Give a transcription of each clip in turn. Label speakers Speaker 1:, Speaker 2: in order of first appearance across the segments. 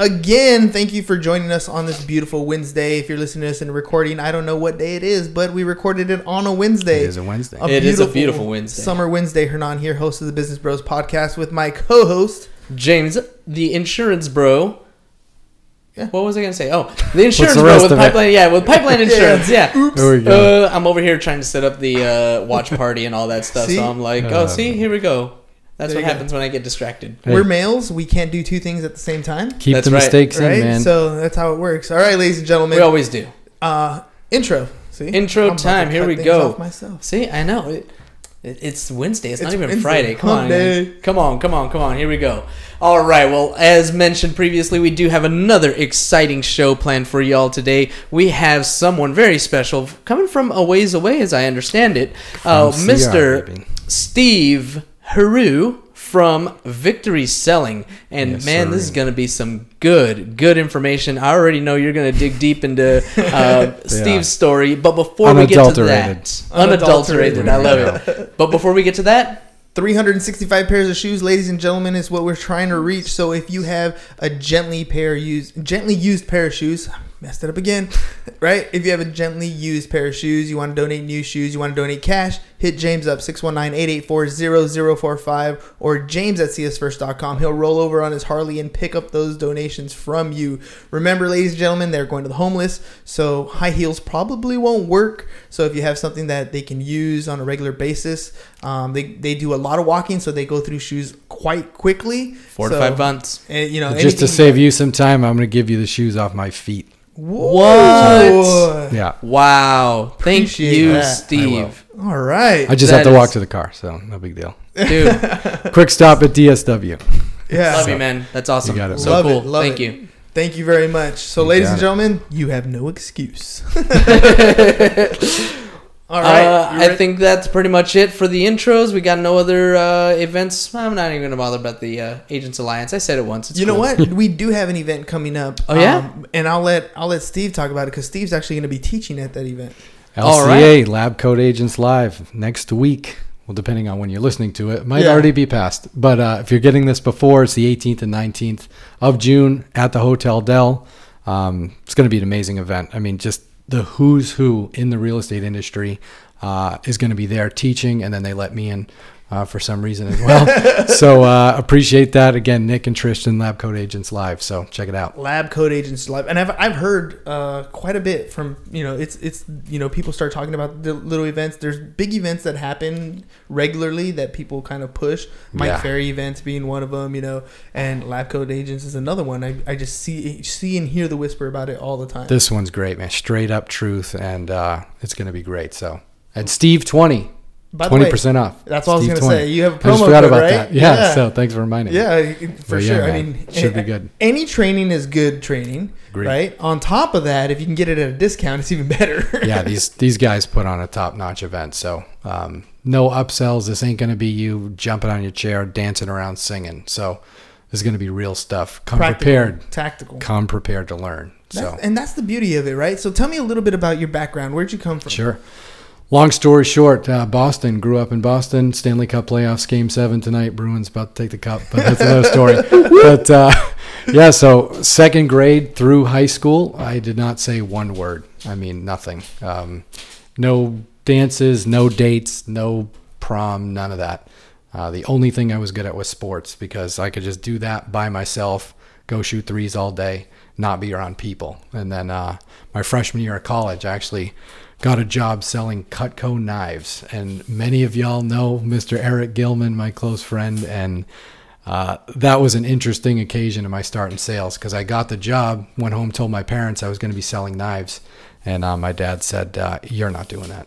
Speaker 1: again, thank you for joining us on this beautiful Wednesday. If you're listening to us in recording, I don't know what day it is, but we recorded it on a Wednesday.
Speaker 2: It is a Wednesday. A it is
Speaker 3: a beautiful Wednesday.
Speaker 1: Summer Wednesday. Hernan here, host of the Business Bros podcast, with my co-host
Speaker 3: James, the insurance bro. Yeah. What was I gonna say? Oh, the insurance the bro with pipeline. It? Yeah, with pipeline insurance. yeah. yeah. Oops. Uh, I'm over here trying to set up the uh, watch party and all that stuff. so I'm like, uh, oh, see, here we go. That's what happens when I get distracted.
Speaker 1: Hey. We're males. We can't do two things at the same time.
Speaker 2: Keep that's the right. mistakes
Speaker 1: right?
Speaker 2: in, man.
Speaker 1: So that's how it works. All right, ladies and gentlemen.
Speaker 3: We always do.
Speaker 1: Uh, intro.
Speaker 3: See? Intro I'm time. Here we go. Myself. See, I know. It, it, it's Wednesday. It's, it's not even Wednesday. Friday. Come on. Come on, come on, come on. Here we go. All right. Well, as mentioned previously, we do have another exciting show planned for y'all today. We have someone very special coming from a ways away, as I understand it. Uh, Mr. Steve Haru from Victory Selling. And yes, man, sir. this is going to be some good, good information. I already know you're going to dig deep into uh, Steve's story. But before we get to that, unadulterated, unadulterated I love it. But before we get to that,
Speaker 1: 365 pairs of shoes, ladies and gentlemen, is what we're trying to reach. So if you have a gently pair used, gently used pair of shoes, messed it up again, right? If you have a gently used pair of shoes, you want to donate new shoes, you want to donate cash, hit James up 619-884-0045 or james at csfirst.com. He'll roll over on his Harley and pick up those donations from you. Remember, ladies and gentlemen, they're going to the homeless, so high heels probably won't work. So if you have something that they can use on a regular basis, um, they, they do a lot of walking, so they go through shoes quite quickly.
Speaker 3: Four so, to five months. And, eh,
Speaker 2: you know, just to save you some time, I'm going to give you the shoes off my feet.
Speaker 3: What? Yeah. Wow. Thank Appreciate you, that. Steve.
Speaker 1: All right.
Speaker 2: I just that have to is... walk to the car, so no big deal.
Speaker 3: Dude.
Speaker 2: Quick stop at DSW.
Speaker 3: Yeah. Love so, you, man. That's awesome. You got it. So love cool. It, love Thank it. you.
Speaker 1: Thank you very much. So, you ladies and gentlemen, it. you have no excuse.
Speaker 3: All right. Uh, I think that's pretty much it for the intros. We got no other uh, events. I'm not even going to bother about the uh, Agents Alliance. I said it once.
Speaker 1: It's you cool. know what? we do have an event coming up.
Speaker 3: Oh yeah, um,
Speaker 1: and I'll let I'll let Steve talk about it because Steve's actually going to be teaching at that event.
Speaker 2: LCA All right. Lab Coat Agents Live next week. Well, depending on when you're listening to it, it might yeah. already be past. But uh, if you're getting this before, it's the 18th and 19th of June at the Hotel Del. Um, it's going to be an amazing event. I mean, just the who's who in the real estate industry uh, is going to be there teaching, and then they let me and uh, for some reason as well. so uh, appreciate that again, Nick and Tristan, Lab Coat Agents Live. So check it out.
Speaker 1: Lab Coat Agents Live, and I've, I've heard uh, quite a bit from you know it's it's you know people start talking about the little events. There's big events that happen regularly that people kind of push. Mike yeah. Ferry events being one of them, you know, and Lab Coat Agents is another one. I, I just see see and hear the whisper about it all the time.
Speaker 2: This one's great, man. Straight up truth, and uh, it's gonna be great. So and Steve twenty Twenty percent off.
Speaker 1: That's all I was going to say. You have a promo I just forgot code, about right? that.
Speaker 2: Yeah, yeah, So thanks for reminding.
Speaker 1: me.
Speaker 2: Yeah,
Speaker 1: for yeah, sure. Man. I mean, should any, be good. Any training is good training, Agreed. right? On top of that, if you can get it at a discount, it's even better.
Speaker 2: yeah, these these guys put on a top notch event. So um, no upsells. This ain't going to be you jumping on your chair, dancing around, singing. So this is going to be real stuff. Come Practical, prepared,
Speaker 1: tactical.
Speaker 2: Come prepared to learn.
Speaker 1: That's,
Speaker 2: so
Speaker 1: and that's the beauty of it, right? So tell me a little bit about your background. Where'd you come from?
Speaker 2: Sure. Long story short, uh, Boston grew up in Boston. Stanley Cup playoffs, Game Seven tonight. Bruins about to take the cup, but that's another story. but uh, yeah, so second grade through high school, I did not say one word. I mean, nothing. Um, no dances, no dates, no prom, none of that. Uh, the only thing I was good at was sports because I could just do that by myself, go shoot threes all day, not be around people. And then uh, my freshman year of college, I actually got a job selling Cutco knives. And many of y'all know Mr. Eric Gilman, my close friend. And uh, that was an interesting occasion in my start in sales because I got the job, went home, told my parents I was going to be selling knives. And uh, my dad said, uh, You're not doing that.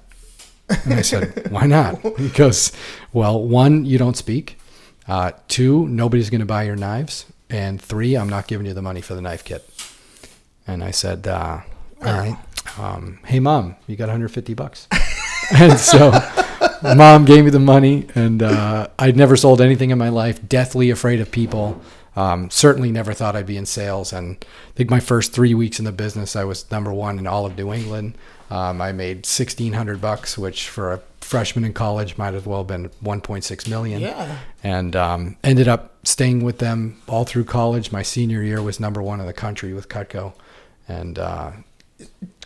Speaker 2: And I said, Why not? Because, well, one, you don't speak. Uh, two, nobody's going to buy your knives. And three, I'm not giving you the money for the knife kit. And I said, uh, All right um, hey mom, you got 150 bucks. and so mom gave me the money and uh, I'd never sold anything in my life, deathly afraid of people. Um, certainly never thought I'd be in sales. And I think my first three weeks in the business, I was number one in all of New England. Um, I made 1600 bucks, which for a freshman in college might as well have been 1.6 million. Yeah. And um, ended up staying with them all through college. My senior year was number one in the country with Cutco. And uh,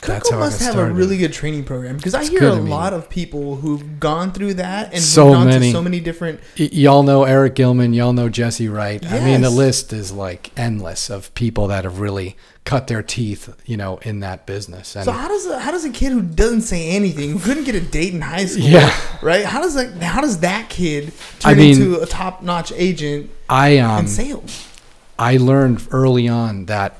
Speaker 1: Cutco must have a really good training program because I hear a lot of people who've gone through that and so gone many. to so many different.
Speaker 2: Y- y'all know Eric Gilman, y'all know Jesse Wright. Yes. I mean, the list is like endless of people that have really cut their teeth, you know, in that business.
Speaker 1: And so how does a, how does a kid who doesn't say anything, who couldn't get a date in high school, yeah. right? How does that how does that kid
Speaker 2: turn I
Speaker 1: mean, into a top notch agent? I um,
Speaker 2: in sales. I learned early on that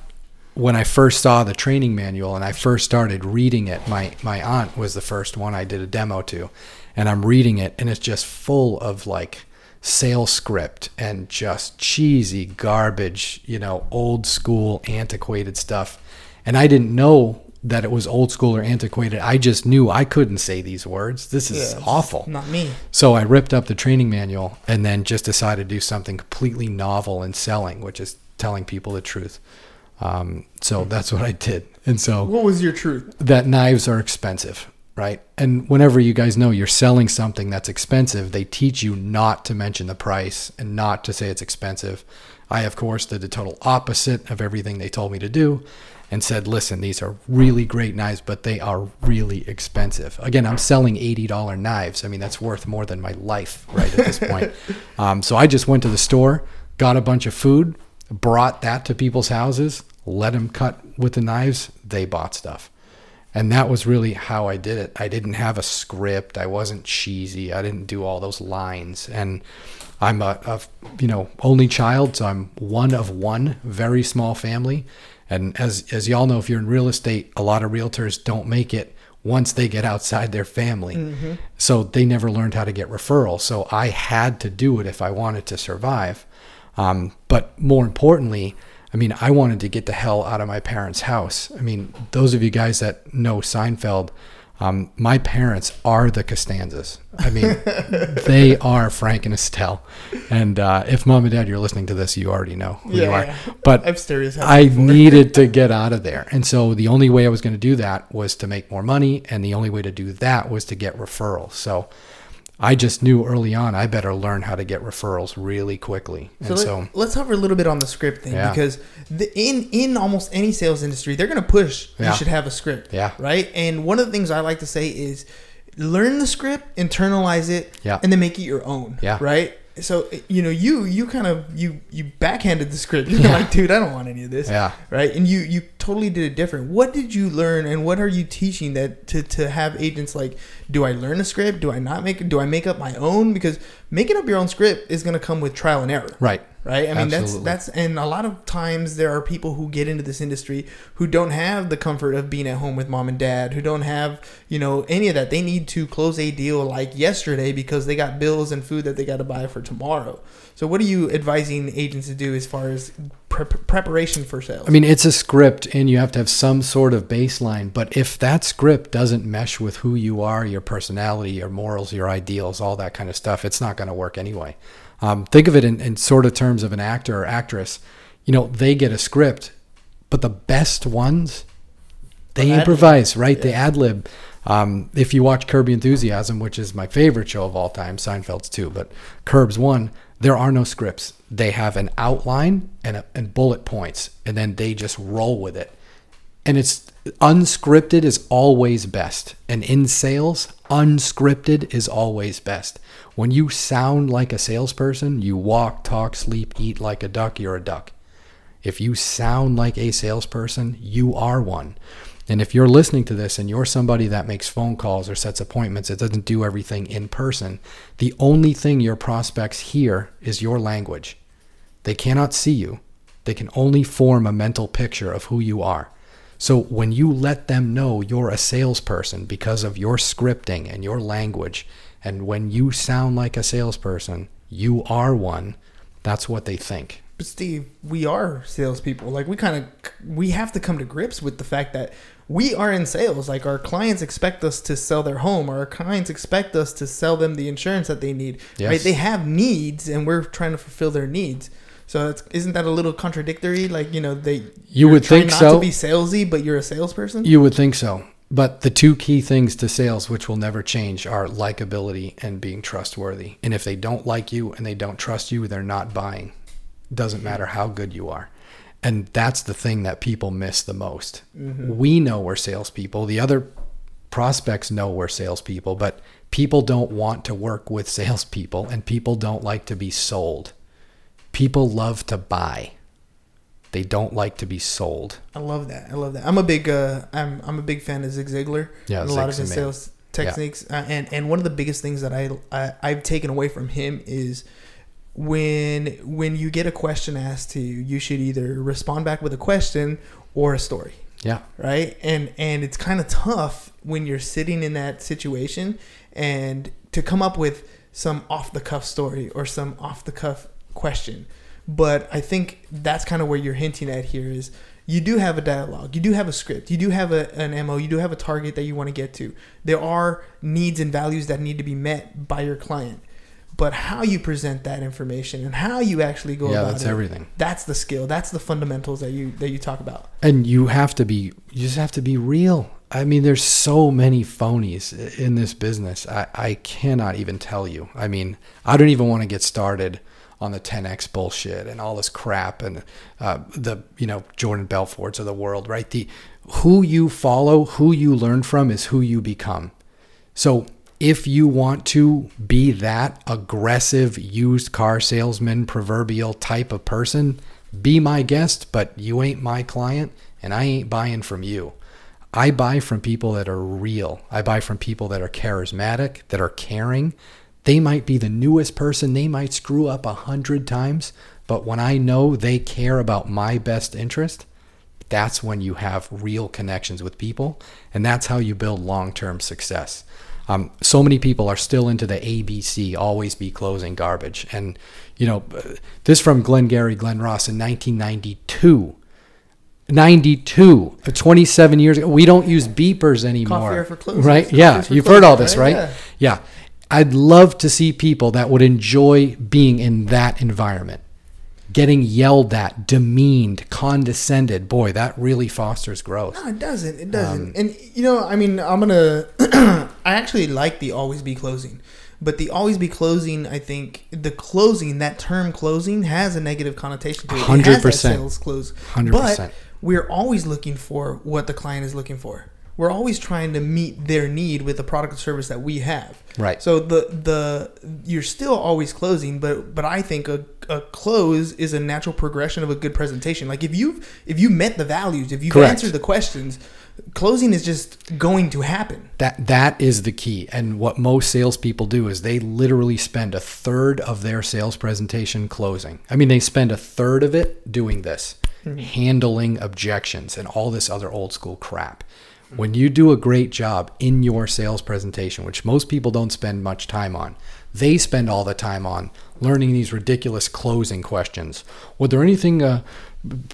Speaker 2: when I first saw the training manual and I first started reading it, my my aunt was the first one I did a demo to, and I'm reading it and it's just full of like sales script and just cheesy garbage, you know, old school antiquated stuff. And I didn't know that it was old school or antiquated. I just knew I couldn't say these words. This is awful.
Speaker 1: Not me.
Speaker 2: So I ripped up the training manual and then just decided to do something completely novel in selling, which is telling people the truth. Um, so that's what I did. And so,
Speaker 1: what was your truth?
Speaker 2: That knives are expensive, right? And whenever you guys know you're selling something that's expensive, they teach you not to mention the price and not to say it's expensive. I, of course, did the total opposite of everything they told me to do and said, listen, these are really great knives, but they are really expensive. Again, I'm selling $80 knives. I mean, that's worth more than my life right at this point. Um, so I just went to the store, got a bunch of food, brought that to people's houses, let them cut with the knives, they bought stuff. And that was really how I did it. I didn't have a script. I wasn't cheesy. I didn't do all those lines. And I'm a, a you know only child, so I'm one of one very small family. And as as y'all know, if you're in real estate, a lot of realtors don't make it once they get outside their family. Mm-hmm. So they never learned how to get referrals. So I had to do it if I wanted to survive. Um, but more importantly, I mean, I wanted to get the hell out of my parents' house. I mean, those of you guys that know Seinfeld, um, my parents are the Costanzas. I mean, they are Frank and Estelle. And uh, if mom and dad, you're listening to this, you already know who yeah, you are. Yeah. But i needed to get out of there. And so the only way I was going to do that was to make more money. And the only way to do that was to get referrals. So I just knew early on I better learn how to get referrals really quickly. So and
Speaker 1: so, let, us hover a little bit on the script thing yeah. because the, in in almost any sales industry, they're going to push yeah. you should have a script.
Speaker 2: Yeah.
Speaker 1: Right. And one of the things I like to say is learn the script, internalize it,
Speaker 2: yeah.
Speaker 1: and then make it your own.
Speaker 2: Yeah.
Speaker 1: Right so you know you you kind of you you backhanded the script you're yeah. like dude i don't want any of this
Speaker 2: yeah
Speaker 1: right and you you totally did it different what did you learn and what are you teaching that to to have agents like do i learn a script do i not make do i make up my own because making up your own script is going to come with trial and error
Speaker 2: right
Speaker 1: right? I mean, Absolutely. that's that's and a lot of times there are people who get into this industry who don't have the comfort of being at home with mom and dad, who don't have you know any of that. They need to close a deal like yesterday because they got bills and food that they got to buy for tomorrow. So, what are you advising agents to do as far as pre- preparation for sales? I
Speaker 2: mean, it's a script, and you have to have some sort of baseline. But if that script doesn't mesh with who you are, your personality, your morals, your ideals, all that kind of stuff, it's not going to work anyway. Um, think of it in, in sort of terms of an actor or actress. You know, they get a script, but the best ones, they ad-lib. improvise, right? Yeah. They ad lib. Um, if you watch Curb Enthusiasm, which is my favorite show of all time, Seinfeld's too, but Curb's one, there are no scripts. They have an outline and, a, and bullet points, and then they just roll with it and it's unscripted is always best. And in sales, unscripted is always best. When you sound like a salesperson, you walk, talk, sleep, eat like a duck, you're a duck. If you sound like a salesperson, you are one. And if you're listening to this and you're somebody that makes phone calls or sets appointments, it doesn't do everything in person, the only thing your prospects hear is your language. They cannot see you, they can only form a mental picture of who you are. So when you let them know you're a salesperson because of your scripting and your language, and when you sound like a salesperson, you are one, that's what they think.
Speaker 1: But Steve, we are salespeople. Like we kind of we have to come to grips with the fact that we are in sales. Like our clients expect us to sell their home, or our clients expect us to sell them the insurance that they need. Yes. Right? They have needs, and we're trying to fulfill their needs. So isn't that a little contradictory? Like you know they
Speaker 2: you would think not so to
Speaker 1: be salesy, but you're a salesperson.
Speaker 2: You would think so. But the two key things to sales, which will never change, are likability and being trustworthy. And if they don't like you and they don't trust you, they're not buying. Doesn't matter how good you are. And that's the thing that people miss the most. Mm-hmm. We know we're salespeople. The other prospects know we're salespeople, but people don't want to work with salespeople and people don't like to be sold people love to buy. They don't like to be sold.
Speaker 1: I love that. I love that. I'm a big uh, I'm I'm a big fan of Zig Ziglar.
Speaker 2: Yeah,
Speaker 1: and a lot of his sales techniques. Yeah. Uh, and and one of the biggest things that I, I I've taken away from him is when when you get a question asked to you, you should either respond back with a question or a story.
Speaker 2: Yeah.
Speaker 1: Right. And and it's kind of tough when you're sitting in that situation and to come up with some off the cuff story or some off the cuff question. But I think that's kind of where you're hinting at here is you do have a dialogue, you do have a script, you do have a, an MO, you do have a target that you want to get to. There are needs and values that need to be met by your client. But how you present that information and how you actually go yeah, about that's it,
Speaker 2: everything.
Speaker 1: That's the skill. That's the fundamentals that you that you talk about.
Speaker 2: And you have to be you just have to be real. I mean, there's so many phonies in this business. I, I cannot even tell you. I mean, I don't even want to get started on the 10x bullshit and all this crap and uh, the you know Jordan Belforts of the world, right? The who you follow, who you learn from, is who you become. So if you want to be that aggressive used car salesman, proverbial type of person, be my guest, but you ain't my client and I ain't buying from you. I buy from people that are real. I buy from people that are charismatic, that are caring, they might be the newest person, they might screw up a hundred times, but when I know they care about my best interest, that's when you have real connections with people, and that's how you build long term success. Um, so many people are still into the ABC, always be closing garbage. And, you know, this from Glengarry, Glen Ross in 1992. 92, 27 years ago. We don't use beepers anymore. right? yeah. You've closing, heard all this, right? right? Yeah. yeah. I'd love to see people that would enjoy being in that environment, getting yelled at, demeaned, condescended. Boy, that really fosters growth.
Speaker 1: No, it doesn't. It doesn't. Um, and you know, I mean, I'm gonna. I actually like the always be closing, but the always be closing. I think the closing that term closing has a negative connotation to it. Hundred percent sales close.
Speaker 2: Hundred
Speaker 1: percent. But we're always looking for what the client is looking for we're always trying to meet their need with the product or service that we have.
Speaker 2: Right.
Speaker 1: So the the you're still always closing, but but I think a, a close is a natural progression of a good presentation. Like if you if you met the values, if you Correct. answered the questions, closing is just going to happen.
Speaker 2: That that is the key. And what most salespeople do is they literally spend a third of their sales presentation closing. I mean, they spend a third of it doing this, mm-hmm. handling objections and all this other old school crap. When you do a great job in your sales presentation, which most people don't spend much time on, they spend all the time on learning these ridiculous closing questions. Would there anything uh,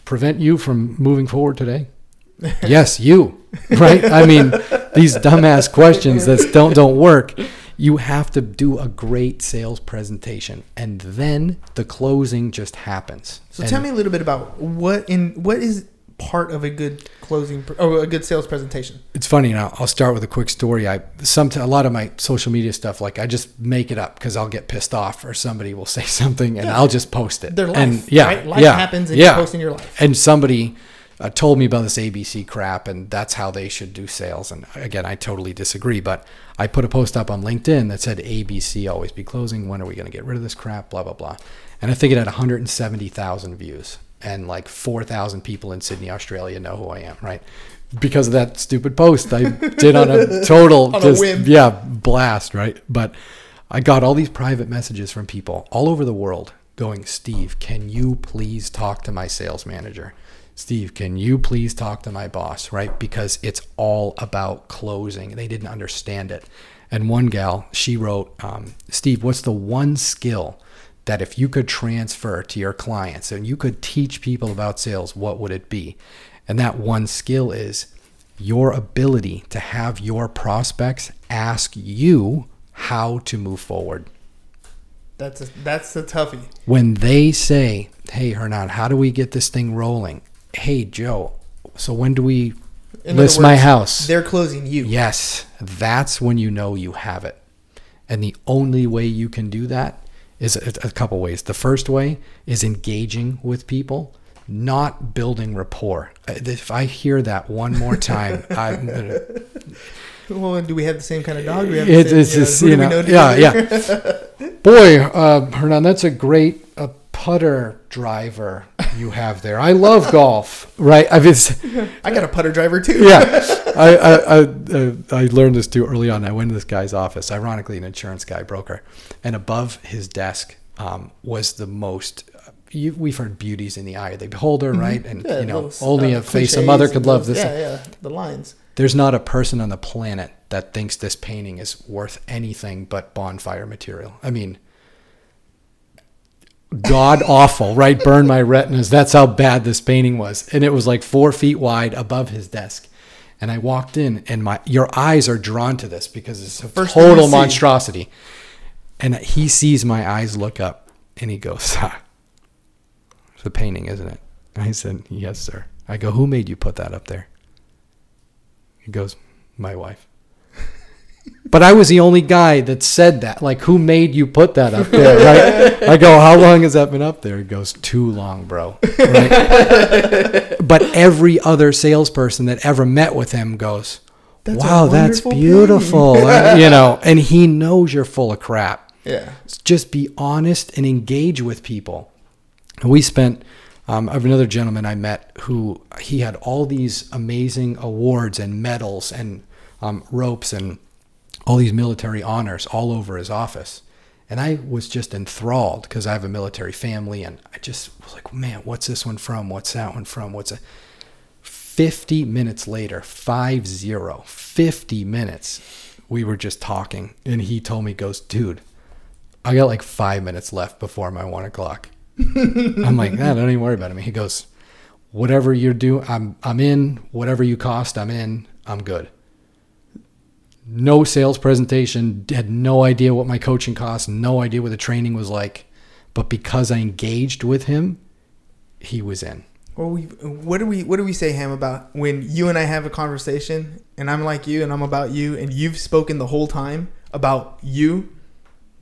Speaker 2: prevent you from moving forward today? yes, you. Right? I mean, these dumbass questions that don't don't work. You have to do a great sales presentation, and then the closing just happens.
Speaker 1: So
Speaker 2: and
Speaker 1: tell me a little bit about what in what is part of a good closing or a good sales presentation?
Speaker 2: It's funny, and I'll, start with a quick story. I some a lot of my social media stuff, like I just make it up because I'll get pissed off or somebody will say something, and yeah. I'll just post it.
Speaker 1: Their life, and, yeah, right? life yeah, happens, and yeah. you're posting your life.
Speaker 2: And somebody uh, told me about this ABC crap, and that's how they should do sales. And again, I totally disagree. But I put a post up on LinkedIn that said ABC always be closing. When are we going to get rid of this crap? Blah blah blah. And I think it had 170,000 views and like 4,000 people in Sydney, Australia know who I am, right? Because of that stupid post I did on a total on just, a yeah, blast, right? But I got all these private messages from people all over the world going, Steve, can you please talk to my sales manager? Steve, can you please talk to my boss, right? Because it's all about closing. They didn't understand it. And one gal, she wrote, um, Steve, what's the one skill that if you could transfer to your clients and you could teach people about sales, what would it be? And that one skill is your ability to have your prospects ask you how to move forward.
Speaker 1: That's a, that's the toughie.
Speaker 2: When they say, "Hey, Hernan, how do we get this thing rolling?" Hey, Joe. So when do we In list words, my house?
Speaker 1: They're closing you.
Speaker 2: Yes, that's when you know you have it. And the only way you can do that is a, a couple ways. The first way is engaging with people not building rapport. If I hear that one more time, I'm
Speaker 1: gonna. Well, do we have the same kind of dog?
Speaker 2: we have the it, same,
Speaker 1: it's just, you know, you
Speaker 2: know yeah, yeah. Boy, uh, Hernan, that's a great a uh, putter driver you have there. I love golf, right? I've
Speaker 1: I got a putter driver too.
Speaker 2: yeah, I, I, I, uh, I learned this too early on. I went to this guy's office, ironically, an insurance guy broker, and above his desk um, was the most. You, we've heard beauties in the eye of the beholder, mm-hmm. right? And yeah, you know, those, only uh, a face a mother could love. this. Yeah,
Speaker 1: yeah, the lines.
Speaker 2: There's not a person on the planet that thinks this painting is worth anything but bonfire material. I mean, god awful, right? Burn my retinas. That's how bad this painting was. And it was like four feet wide above his desk. And I walked in, and my your eyes are drawn to this because it's a First total monstrosity. And he sees my eyes look up, and he goes, ah, "It's a painting, isn't it?" I said, "Yes, sir." I go, "Who made you put that up there?" He goes, "My wife." But I was the only guy that said that. Like, who made you put that up there, right? I go, how long has that been up there? It goes, too long, bro. Right? but every other salesperson that ever met with him goes, that's wow, that's beautiful. and, you know, and he knows you're full of crap.
Speaker 1: Yeah.
Speaker 2: Just be honest and engage with people. we spent, um, I have another gentleman I met who he had all these amazing awards and medals and um, ropes and all these military honors all over his office. And I was just enthralled because I have a military family and I just was like, man, what's this one from? What's that one from? What's a 50 minutes later, five zero, 50 minutes, we were just talking. And he told me, goes, dude, I got like five minutes left before my one o'clock. I'm like, nah, don't even worry about it. He goes, whatever you're doing, I'm, I'm in. Whatever you cost, I'm in. I'm good no sales presentation, had no idea what my coaching cost, no idea what the training was like. But because I engaged with him, he was in.
Speaker 1: Well, we, what do we what do we say, Ham, about when you and I have a conversation and I'm like you and I'm about you and you've spoken the whole time about you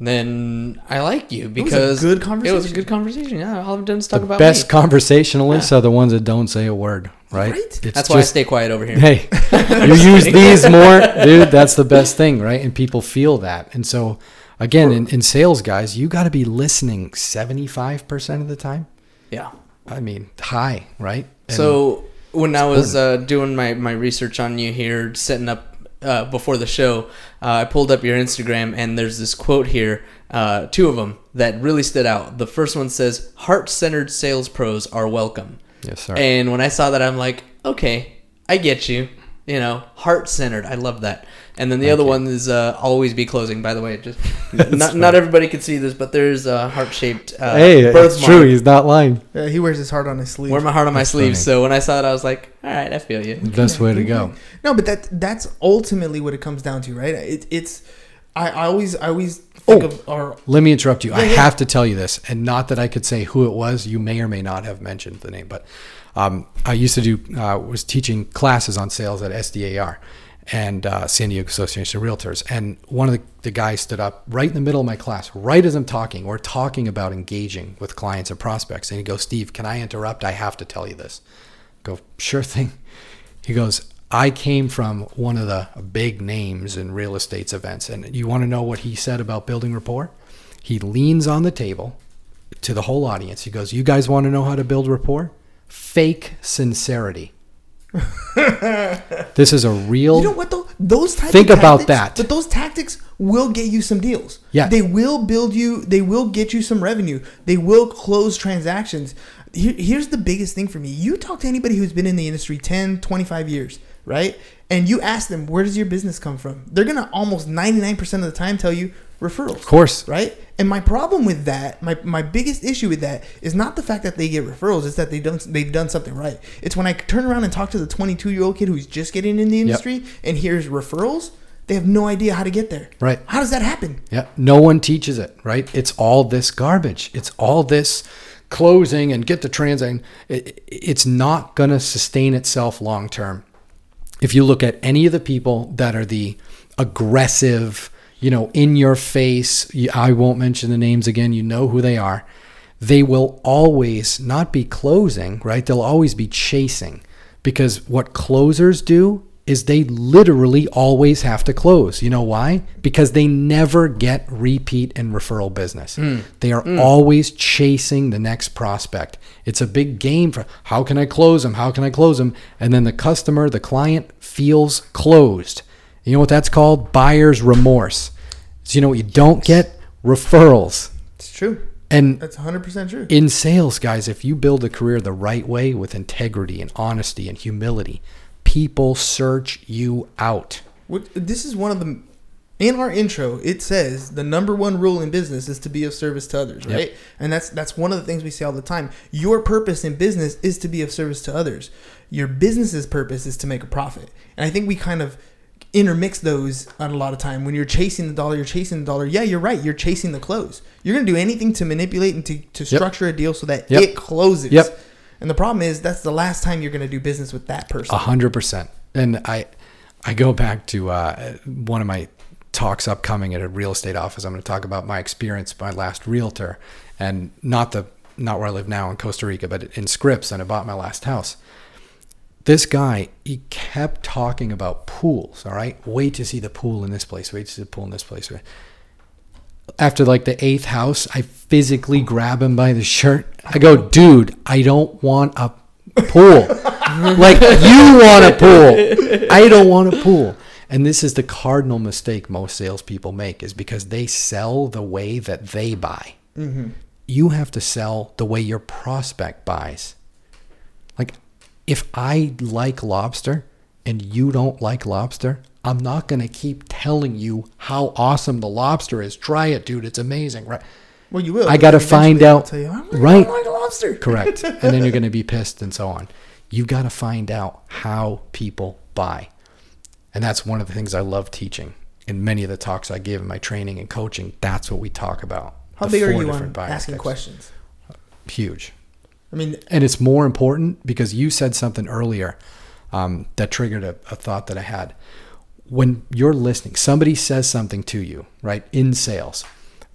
Speaker 3: then I like you because it was a good conversation. It was a good conversation. Yeah,
Speaker 2: all of them talk the about best me. conversationalists yeah. are the ones that don't say a word, right? right?
Speaker 3: That's just, why I stay quiet over here.
Speaker 2: Hey, you use these more, dude. That's the best thing, right? And people feel that, and so again, in, in sales, guys, you got to be listening seventy five percent of the time.
Speaker 3: Yeah,
Speaker 2: I mean, high, right?
Speaker 3: And so when I was uh, doing my my research on you here, setting up uh, before the show, uh, I pulled up your Instagram and there's this quote here, uh, two of them that really stood out. The first one says, "Heart centered sales pros are welcome." Yes, sir. And when I saw that, I'm like, okay, I get you you know, heart centered. I love that. And then the other one is uh, always be closing. By the way, just not not everybody can see this, but there's a heart shaped. Uh, hey, it's true.
Speaker 2: He's not lying. Yeah,
Speaker 1: he wears his heart on his sleeve.
Speaker 3: Wear my heart on that's my sleeve. Funny. So when I saw it, I was like, all right, I feel you.
Speaker 2: Best way to go.
Speaker 1: No, but that that's ultimately what it comes down to, right? It, it's I, I always I always oh, our,
Speaker 2: Let me interrupt you. Yeah, I yeah. have to tell you this, and not that I could say who it was. You may or may not have mentioned the name, but um, I used to do uh, was teaching classes on sales at SDAR and uh, San Diego Association of Realtors, and one of the, the, guys stood up right in the middle of my class, right as I'm talking. We're talking about engaging with clients and prospects, and he goes, "Steve, can I interrupt? I have to tell you this." I go, sure thing. He goes, I came from one of the big names in real estate's events, and you want to know what he said about building rapport? He leans on the table to the whole audience. He goes, "You guys want to know how to build rapport? fake sincerity. this is a real.
Speaker 1: You know what though? Those
Speaker 2: type
Speaker 1: think
Speaker 2: about tactics, that.
Speaker 1: But those tactics will get you some deals.
Speaker 2: Yeah,
Speaker 1: they will build you. They will get you some revenue. They will close transactions. here's the biggest thing for me. You talk to anybody who's been in the industry 10, 25 years, right? And you ask them, "Where does your business come from?" They're gonna almost 99% of the time tell you referrals. Of
Speaker 2: course.
Speaker 1: Right? And my problem with that, my, my biggest issue with that is not the fact that they get referrals, it's that they don't they've done something right. It's when I turn around and talk to the 22 year old kid who's just getting in the industry yep. and hears referrals, they have no idea how to get there.
Speaker 2: Right.
Speaker 1: How does that happen?
Speaker 2: Yeah. No one teaches it, right? It's all this garbage. It's all this closing and get the transaction. It, it's not going to sustain itself long term. If you look at any of the people that are the aggressive, you know, in your face. I won't mention the names again. You know who they are. They will always not be closing, right? They'll always be chasing because what closers do is they literally always have to close. You know why? Because they never get repeat and referral business. Mm. They are mm. always chasing the next prospect. It's a big game for how can I close them? How can I close them? And then the customer, the client feels closed. You know what that's called? Buyer's remorse. So you know what you don't get? Referrals.
Speaker 1: It's true.
Speaker 2: And
Speaker 1: that's 100% true.
Speaker 2: In sales, guys, if you build a career the right way with integrity and honesty and humility, people search you out.
Speaker 1: This is one of the in our intro, it says the number one rule in business is to be of service to others, right? Yep. And that's that's one of the things we say all the time. Your purpose in business is to be of service to others. Your business's purpose is to make a profit. And I think we kind of intermix those on a lot of time when you're chasing the dollar you're chasing the dollar yeah you're right you're chasing the close you're going to do anything to manipulate and to, to structure yep. a deal so that yep. it closes
Speaker 2: yep
Speaker 1: and the problem is that's the last time you're going to do business with that person
Speaker 2: 100% and i i go back to uh, one of my talks upcoming at a real estate office i'm going to talk about my experience my last realtor and not the not where i live now in costa rica but in scripps and i bought my last house this guy, he kept talking about pools, all right? Wait to see the pool in this place, wait to see the pool in this place. After like the eighth house, I physically grab him by the shirt. I go, dude, I don't want a pool. like, you want a pool. I don't want a pool. And this is the cardinal mistake most salespeople make is because they sell the way that they buy. Mm-hmm. You have to sell the way your prospect buys. Like, if I like lobster and you don't like lobster, I'm not going to keep telling you how awesome the lobster is. Try it, dude. It's amazing, right?
Speaker 1: Well, you will.
Speaker 2: I got to find out. You, right. Like
Speaker 1: lobster.
Speaker 2: Correct. and then you're going to be pissed and so on. You got to find out how people buy. And that's one of the things I love teaching. In many of the talks I give in my training and coaching, that's what we talk about.
Speaker 1: How big are you on asking questions?
Speaker 2: Huge.
Speaker 1: I mean,
Speaker 2: and it's more important because you said something earlier um, that triggered a, a thought that I had. When you're listening, somebody says something to you, right? In sales,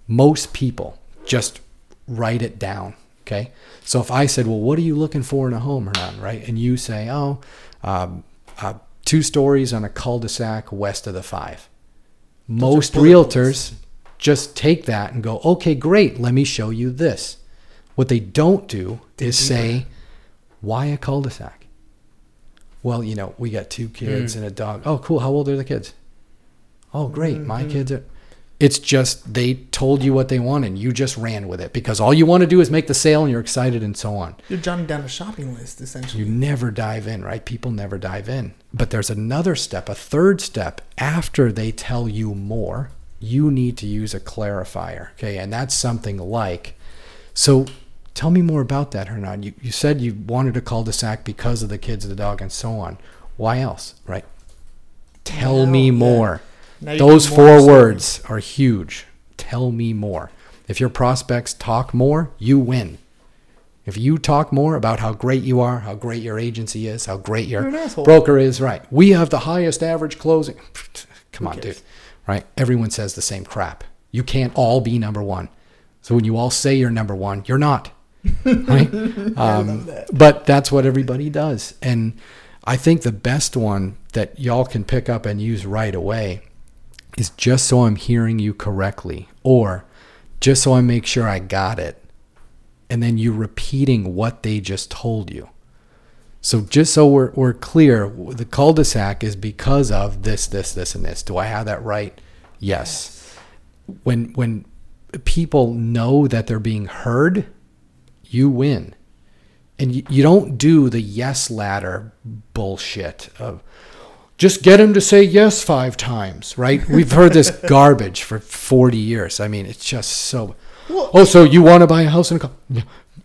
Speaker 2: most people just write it down. Okay. So if I said, well, what are you looking for in a home, Hernan, right? And you say, oh, um, uh, two stories on a cul-de-sac west of the five. Most realtors just take that and go, okay, great, let me show you this. What they don't do is say, why a cul-de-sac? Well, you know, we got two kids mm. and a dog. Oh, cool. How old are the kids? Oh, great. Mm-hmm. My kids are. It's just they told you what they want and you just ran with it because all you want to do is make the sale and you're excited and so on.
Speaker 1: You're jotting down a shopping list essentially.
Speaker 2: You never dive in, right? People never dive in. But there's another step, a third step after they tell you more, you need to use a clarifier. Okay. And that's something like so Tell me more about that, Hernan. You, you said you wanted a cul-de-sac because of the kids, the dog, and so on. Why else, right? Tell now, me more. Yeah. Those more four words are huge. Tell me more. If your prospects talk more, you win. If you talk more about how great you are, how great your agency is, how great your broker is, right? We have the highest average closing. Come on, dude. Right? Everyone says the same crap. You can't all be number one. So when you all say you're number one, you're not. right? Um, that. But that's what everybody does. And I think the best one that y'all can pick up and use right away is just so I'm hearing you correctly, or just so I make sure I got it. And then you repeating what they just told you. So just so we're, we're clear, the cul-de-sac is because of this, this, this, and this. Do I have that right? Yes. yes. When when people know that they're being heard, you win. And you, you don't do the yes ladder bullshit of just get him to say yes five times, right? We've heard this garbage for 40 years. I mean, it's just so. Well, oh, so you want to buy a house and a car?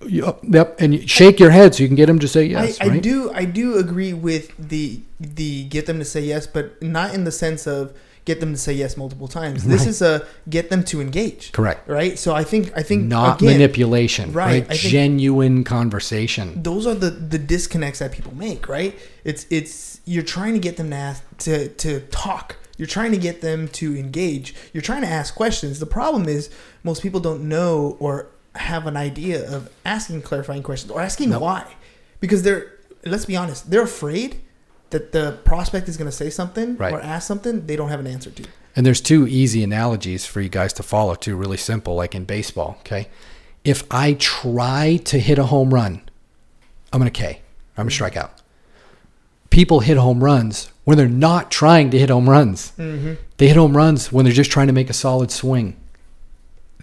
Speaker 2: Yep, yep, and you shake your head so you can get him to say yes.
Speaker 1: I,
Speaker 2: right? I,
Speaker 1: do, I do agree with the the get them to say yes, but not in the sense of get them to say yes multiple times. This right. is a get them to engage.
Speaker 2: Correct.
Speaker 1: Right. So I think I think
Speaker 2: not again, manipulation. Right. right? Genuine conversation.
Speaker 1: Those are the the disconnects that people make. Right. It's it's you're trying to get them to ask, to to talk. You're trying to get them to engage. You're trying to ask questions. The problem is most people don't know or have an idea of asking clarifying questions or asking nope. why because they're let's be honest they're afraid that the prospect is going to say something right. or ask something they don't have an answer to.
Speaker 2: And there's two easy analogies for you guys to follow, two really simple, like in baseball. Okay. If I try to hit a home run, I'm going to K, I'm going to strike out. People hit home runs when they're not trying to hit home runs. Mm-hmm. They hit home runs when they're just trying to make a solid swing.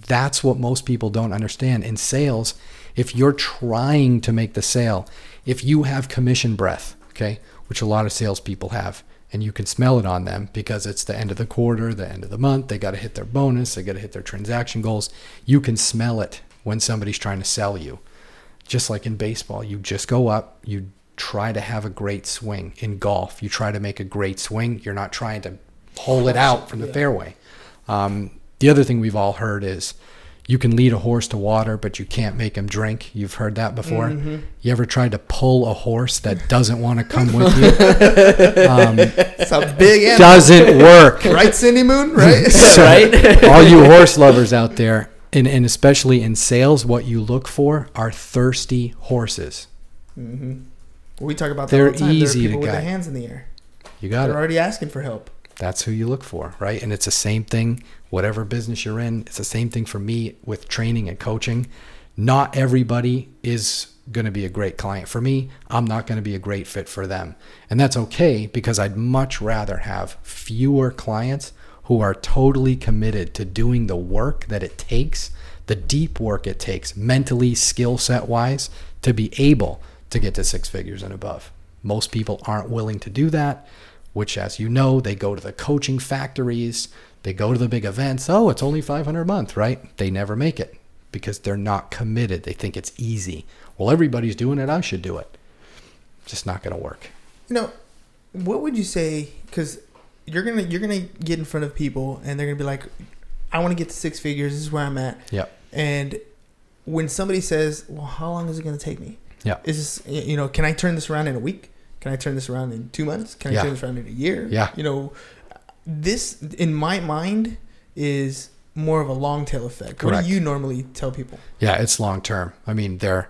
Speaker 2: That's what most people don't understand. In sales, if you're trying to make the sale, if you have commission breath, okay, which a lot of salespeople have. And you can smell it on them because it's the end of the quarter, the end of the month. They got to hit their bonus, they got to hit their transaction goals. You can smell it when somebody's trying to sell you. Just like in baseball, you just go up, you try to have a great swing. In golf, you try to make a great swing. You're not trying to pull it out from the yeah. fairway. Um, the other thing we've all heard is, you can lead a horse to water, but you can't make him drink. You've heard that before. Mm-hmm. You ever tried to pull a horse that doesn't want to come with you? Um, it's a big animal. Doesn't work.
Speaker 1: right, Cindy Moon? Right?
Speaker 2: so, right? all you horse lovers out there, and, and especially in sales, what you look for are thirsty horses.
Speaker 1: Mm-hmm. We talk about that They're all the time. Easy there are people to with their hands in the air. You got
Speaker 2: They're
Speaker 1: it. They're already asking for help
Speaker 2: that's who you look for, right? And it's the same thing, whatever business you're in, it's the same thing for me with training and coaching. Not everybody is going to be a great client for me. I'm not going to be a great fit for them. And that's okay because I'd much rather have fewer clients who are totally committed to doing the work that it takes, the deep work it takes, mentally, skill set wise, to be able to get to six figures and above. Most people aren't willing to do that which, as you know, they go to the coaching factories, they go to the big events. Oh, it's only 500 a month, right? They never make it because they're not committed. They think it's easy. Well, everybody's doing it. I should do it. Just not going to work.
Speaker 1: You know, what would you say? Because you're gonna you're gonna get in front of people, and they're gonna be like, "I want to get to six figures. This is where I'm at."
Speaker 2: Yeah.
Speaker 1: And when somebody says, "Well, how long is it gonna take me?"
Speaker 2: Yeah.
Speaker 1: Is this you know? Can I turn this around in a week? Can I turn this around in two months? Can yeah. I turn this around in a year?
Speaker 2: Yeah.
Speaker 1: You know, this in my mind is more of a long tail effect. Correct. What do you normally tell people?
Speaker 2: Yeah, it's long term. I mean, there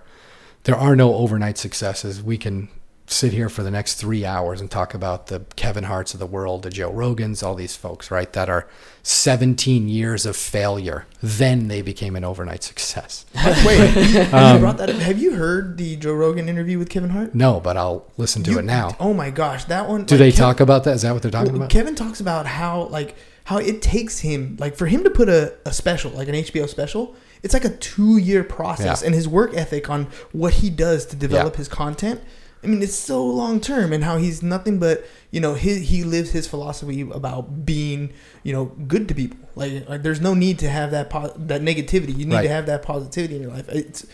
Speaker 2: there are no overnight successes. We can sit here for the next three hours and talk about the Kevin Harts of the world, the Joe Rogans, all these folks, right, that are 17 years of failure. Then they became an overnight success.
Speaker 1: Wait, um, you Have you heard the Joe Rogan interview with Kevin Hart?
Speaker 2: No, but I'll listen to you, it now.
Speaker 1: Oh my gosh, that one. Do like
Speaker 2: they talk about that? Is that what they're talking well, about?
Speaker 1: Kevin talks about how, like, how it takes him, like, for him to put a, a special, like an HBO special, it's like a two year process. Yeah. And his work ethic on what he does to develop yeah. his content I mean, it's so long term, and how he's nothing but you know he he lives his philosophy about being you know good to people. Like, like there's no need to have that po- that negativity. You need right. to have that positivity in your life. It's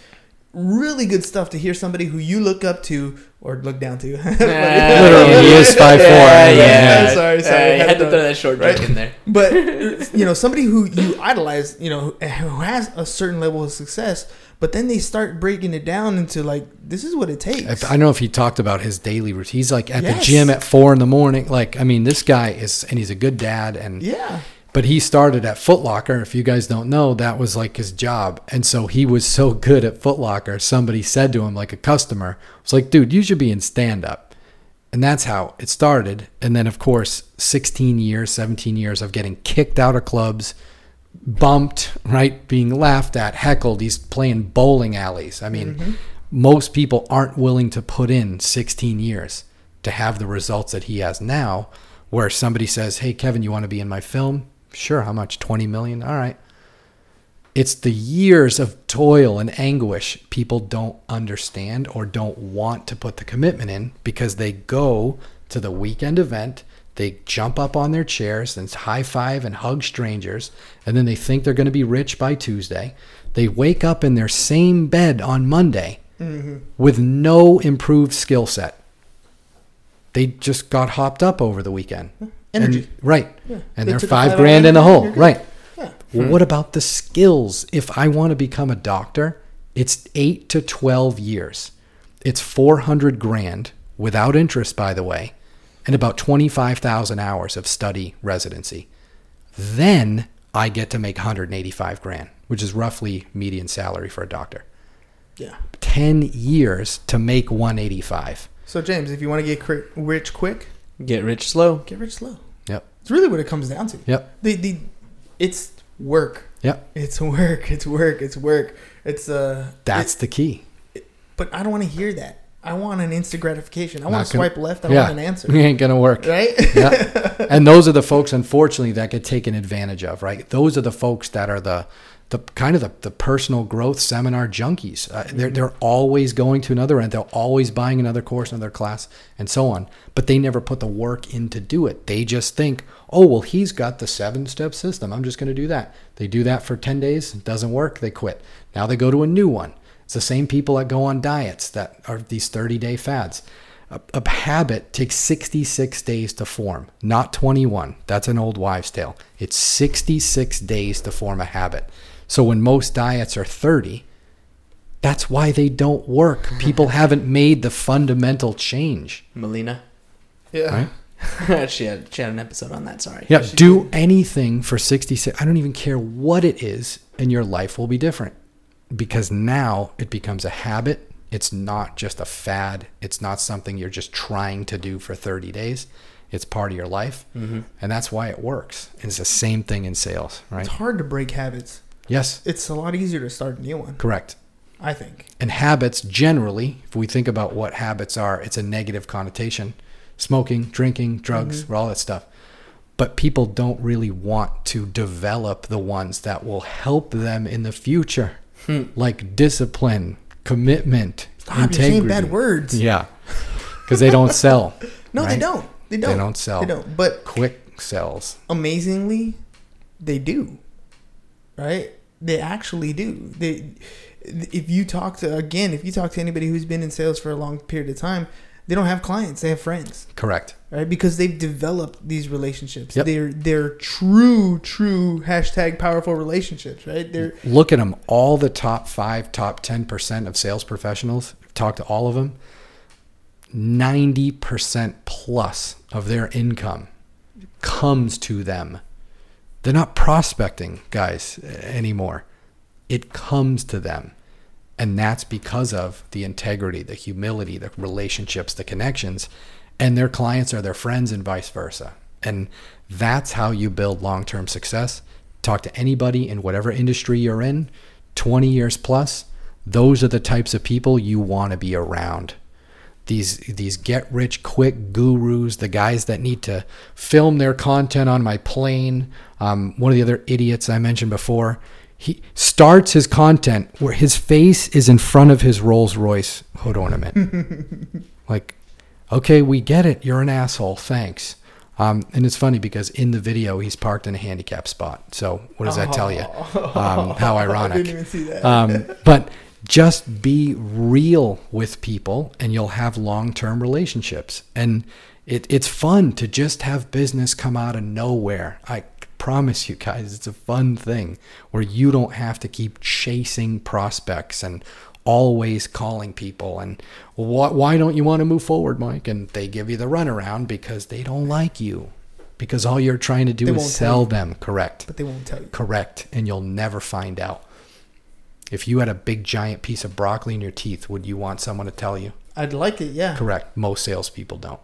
Speaker 1: really good stuff to hear somebody who you look up to or look down to. literally, he is five four. Yeah, yeah, yeah. sorry, sorry. Uh, I had, had to throw that short right? in there. But you know, somebody who you idolize, you know, who has a certain level of success, but then they start breaking it down into like this is what it takes.
Speaker 2: I know if he talked about his daily routine. He's like at yes. the gym at four in the morning. Like, I mean, this guy is, and he's a good dad, and
Speaker 1: yeah
Speaker 2: but he started at Footlocker. If you guys don't know, that was like his job. And so he was so good at Footlocker. somebody said to him, like a customer, was like, dude, you should be in stand up. And that's how it started. And then, of course, 16 years, 17 years of getting kicked out of clubs, bumped, right? Being laughed at, heckled. He's playing bowling alleys. I mean, mm-hmm. most people aren't willing to put in 16 years to have the results that he has now, where somebody says, Hey, Kevin, you want to be in my film? sure, how much? 20 million? All right. It's the years of toil and anguish people don't understand or don't want to put the commitment in because they go to the weekend event, they jump up on their chairs and high five and hug strangers, and then they think they're going to be rich by Tuesday. They wake up in their same bed on Monday mm-hmm. with no improved skill set. They just got hopped up over the weekend. Hmm. Energy. And, right. Yeah. And they are five grand in the hole. Right. Yeah. Well, hmm. What about the skills? If I want to become a doctor, it's eight to 12 years. It's 400 grand without interest, by the way, and about 25,000 hours of study residency. Then I get to make 185 grand, which is roughly median salary for a doctor.
Speaker 1: Yeah.
Speaker 2: 10 years to make 185.
Speaker 1: So, James, if you want to get rich quick,
Speaker 2: get rich slow.
Speaker 1: Get rich slow. It's really what it comes down to.
Speaker 2: Yep.
Speaker 1: The the it's work.
Speaker 2: Yep.
Speaker 1: It's work. It's work. It's work. It's uh.
Speaker 2: That's it, the key.
Speaker 1: It, but I don't want to hear that. I want an instant gratification. I Not want to gonna, swipe left. I yeah, want an answer. It
Speaker 2: ain't gonna work,
Speaker 1: right? yeah.
Speaker 2: And those are the folks, unfortunately, that get taken advantage of, right? Those are the folks that are the the kind of the, the personal growth seminar junkies. Uh, they're, they're always going to another end. They're always buying another course, another class, and so on. But they never put the work in to do it. They just think, oh, well, he's got the seven step system. I'm just going to do that. They do that for 10 days, it doesn't work, they quit. Now they go to a new one. It's the same people that go on diets that are these 30 day fads. A, a, habit takes 66 days to form, not 21. That's an old wives' tale. It's 66 days to form a habit. So when most diets are 30, that's why they don't work. People haven't made the fundamental change.
Speaker 4: Melina?
Speaker 2: Yeah. Right?
Speaker 4: she had she had an episode on that. Sorry.
Speaker 2: Yeah.
Speaker 4: She
Speaker 2: do did. anything for sixty six. I don't even care what it is, and your life will be different because now it becomes a habit. It's not just a fad. It's not something you're just trying to do for thirty days. It's part of your life, mm-hmm. and that's why it works. it's the same thing in sales, right? It's
Speaker 1: hard to break habits.
Speaker 2: Yes.
Speaker 1: It's a lot easier to start a new one.
Speaker 2: Correct.
Speaker 1: I think.
Speaker 2: And habits generally, if we think about what habits are, it's a negative connotation smoking, drinking, drugs, mm-hmm. all that stuff. But people don't really want to develop the ones that will help them in the future, hmm. like discipline, commitment, Stop, integrity. You're bad words. Yeah, because they don't sell.
Speaker 1: no, right? they don't. They don't. They
Speaker 2: don't sell.
Speaker 1: They don't. But
Speaker 2: quick sells.
Speaker 1: Amazingly, they do. Right? They actually do. They if you talk to again, if you talk to anybody who's been in sales for a long period of time, they don't have clients; they have friends.
Speaker 2: Correct.
Speaker 1: Right, because they've developed these relationships. Yep. They're they're true, true hashtag powerful relationships. Right. They're
Speaker 2: look at them. All the top five, top ten percent of sales professionals. Talk to all of them. Ninety percent plus of their income comes to them. They're not prospecting guys anymore. It comes to them. And that's because of the integrity, the humility, the relationships, the connections. And their clients are their friends and vice versa. And that's how you build long term success. Talk to anybody in whatever industry you're in, 20 years plus. Those are the types of people you want to be around. These, these get rich quick gurus, the guys that need to film their content on my plane. Um, one of the other idiots I mentioned before, he starts his content where his face is in front of his Rolls Royce hood ornament. like, okay, we get it. You're an asshole. Thanks. Um, and it's funny because in the video he's parked in a handicap spot. So what does that oh. tell you? Oh. Um, how ironic. I didn't even see that. um, but just be real with people, and you'll have long-term relationships. And it, it's fun to just have business come out of nowhere. I promise you guys, it's a fun thing where you don't have to keep chasing prospects and always calling people and why don't you want to move forward, Mike? And they give you the runaround because they don't like you. Because all you're trying to do they is sell them, correct?
Speaker 1: But they won't tell you.
Speaker 2: Correct. And you'll never find out. If you had a big giant piece of broccoli in your teeth, would you want someone to tell you?
Speaker 1: I'd like it, yeah.
Speaker 2: Correct. Most salespeople don't.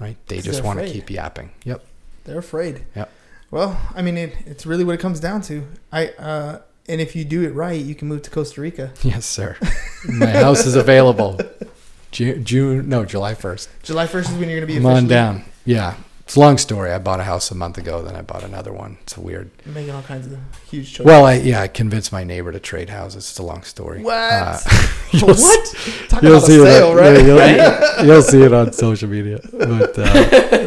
Speaker 2: Right? They just want afraid. to keep yapping. Yep.
Speaker 1: They're afraid.
Speaker 2: Yep.
Speaker 1: Well, I mean, it, it's really what it comes down to. I uh, and if you do it right, you can move to Costa Rica.
Speaker 2: Yes, sir. My house is available. June, June, no, July first.
Speaker 1: July first is when you're going to be.
Speaker 2: Come on down. Yeah, it's a long story. I bought a house a month ago, then I bought another one. It's a weird.
Speaker 1: You're making all kinds of huge choices. Well, I,
Speaker 2: yeah, I convinced my neighbor to trade houses. It's a long story. What? Uh, what? Talk you'll see sale, it, right? Yeah, you'll, you'll, see it on social media. But uh,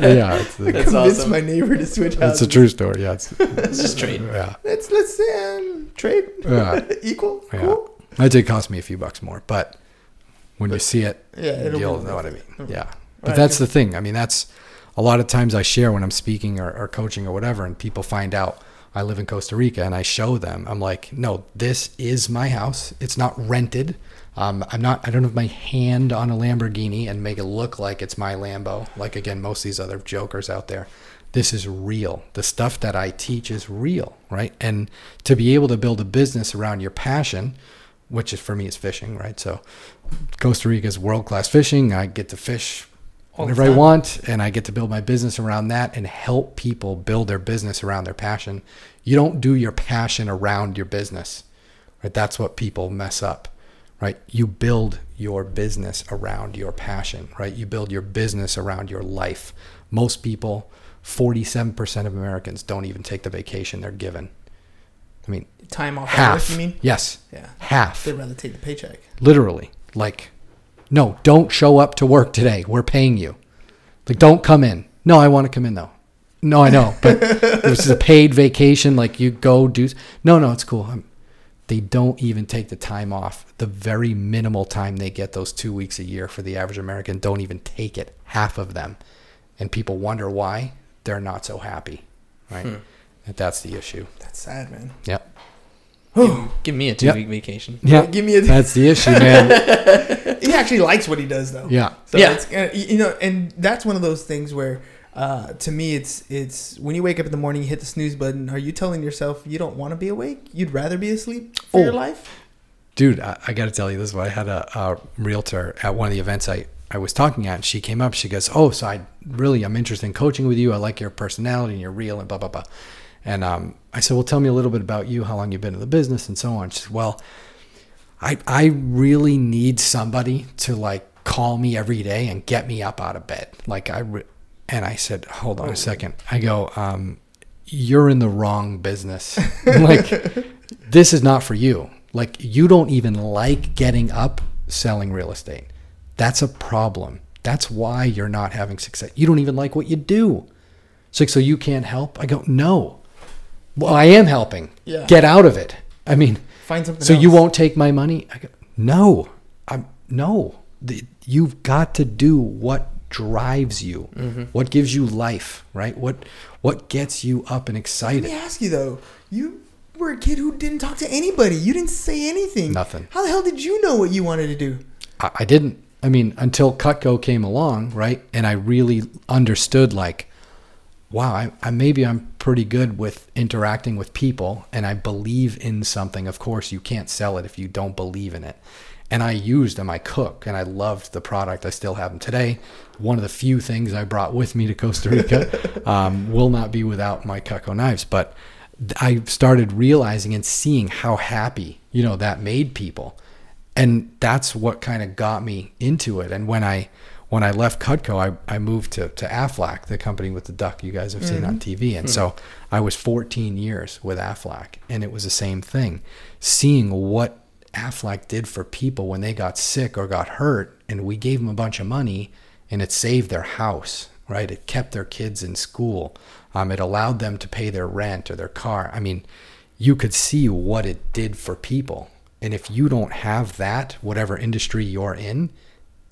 Speaker 2: yeah, it's, it's, convinced awesome. my neighbor to switch houses. It's a true story. Yeah, it's, let just
Speaker 1: trade. Yeah, let's let's um, trade. Yeah. equal.
Speaker 2: Yeah. Cool. That did cost me a few bucks more, but when but, you see it, yeah, you'll know what I mean. Yeah, but right. that's the thing. I mean, that's a lot of times I share when I'm speaking or, or coaching or whatever, and people find out I live in Costa Rica and I show them, I'm like, no, this is my house. It's not rented. Um, I'm not, I don't have my hand on a Lamborghini and make it look like it's my Lambo. Like, again, most of these other jokers out there. This is real. The stuff that I teach is real, right? And to be able to build a business around your passion, which is for me is fishing, right? So Costa Rica is world class fishing. I get to fish whenever I want, and I get to build my business around that and help people build their business around their passion. You don't do your passion around your business, right? That's what people mess up, right? You build your business around your passion, right? You build your business around your life. Most people, 47% of Americans, don't even take the vacation they're given. I mean, time off half. you mean? Yes.
Speaker 1: Yeah.
Speaker 2: Half.
Speaker 1: They'd rather take the paycheck.
Speaker 2: Literally. Like, no, don't show up to work today. We're paying you. Like, don't come in. No, I want to come in though. No, I know, but this is a paid vacation. Like, you go do. No, no, it's cool. I'm, they don't even take the time off. The very minimal time they get those two weeks a year for the average American don't even take it. Half of them, and people wonder why they're not so happy, right? Hmm. that's the issue.
Speaker 1: That's sad, man.
Speaker 2: Yep
Speaker 4: give, give me a two week vacation.
Speaker 2: Yeah,
Speaker 1: give me a.
Speaker 2: That's the issue,
Speaker 1: man. he actually likes what he does, though.
Speaker 2: Yeah,
Speaker 1: so
Speaker 2: yeah.
Speaker 1: It's, uh, you know, and that's one of those things where, uh, to me, it's it's when you wake up in the morning, you hit the snooze button. Are you telling yourself you don't want to be awake? You'd rather be asleep for oh. your life.
Speaker 2: Dude, I, I got to tell you this: I had a, a realtor at one of the events I I was talking at, and she came up. She goes, "Oh, so I really I'm interested in coaching with you. I like your personality and you're real and blah blah blah." And um, I said, Well, tell me a little bit about you, how long you've been in the business, and so on. She said, Well, I, I really need somebody to like call me every day and get me up out of bed. Like, I, re- and I said, Hold on a oh. second. I go, um, You're in the wrong business. like, this is not for you. Like, you don't even like getting up selling real estate. That's a problem. That's why you're not having success. You don't even like what you do. It's like, so you can't help? I go, no well, I am helping.
Speaker 1: Yeah.
Speaker 2: Get out of it. I mean,
Speaker 1: find something.
Speaker 2: So else. you won't take my money? I go, no, I'm no. The, you've got to do what drives you, mm-hmm. what gives you life, right? What what gets you up and excited? Let
Speaker 1: me ask you though. You were a kid who didn't talk to anybody. You didn't say anything.
Speaker 2: Nothing.
Speaker 1: How the hell did you know what you wanted to do?
Speaker 2: I, I didn't. I mean, until Cutco came along, right? And I really understood like wow, I, I, maybe I'm pretty good with interacting with people and I believe in something. Of course, you can't sell it if you don't believe in it. And I used them, I cook, and I loved the product. I still have them today. One of the few things I brought with me to Costa Rica um, will not be without my Cutco knives. But I started realizing and seeing how happy, you know, that made people. And that's what kind of got me into it. And when I when I left Cutco, I, I moved to, to Aflac, the company with the duck you guys have seen mm-hmm. on TV. And mm-hmm. so I was 14 years with Aflac, and it was the same thing. Seeing what Aflac did for people when they got sick or got hurt, and we gave them a bunch of money, and it saved their house, right? It kept their kids in school. Um, it allowed them to pay their rent or their car. I mean, you could see what it did for people. And if you don't have that, whatever industry you're in,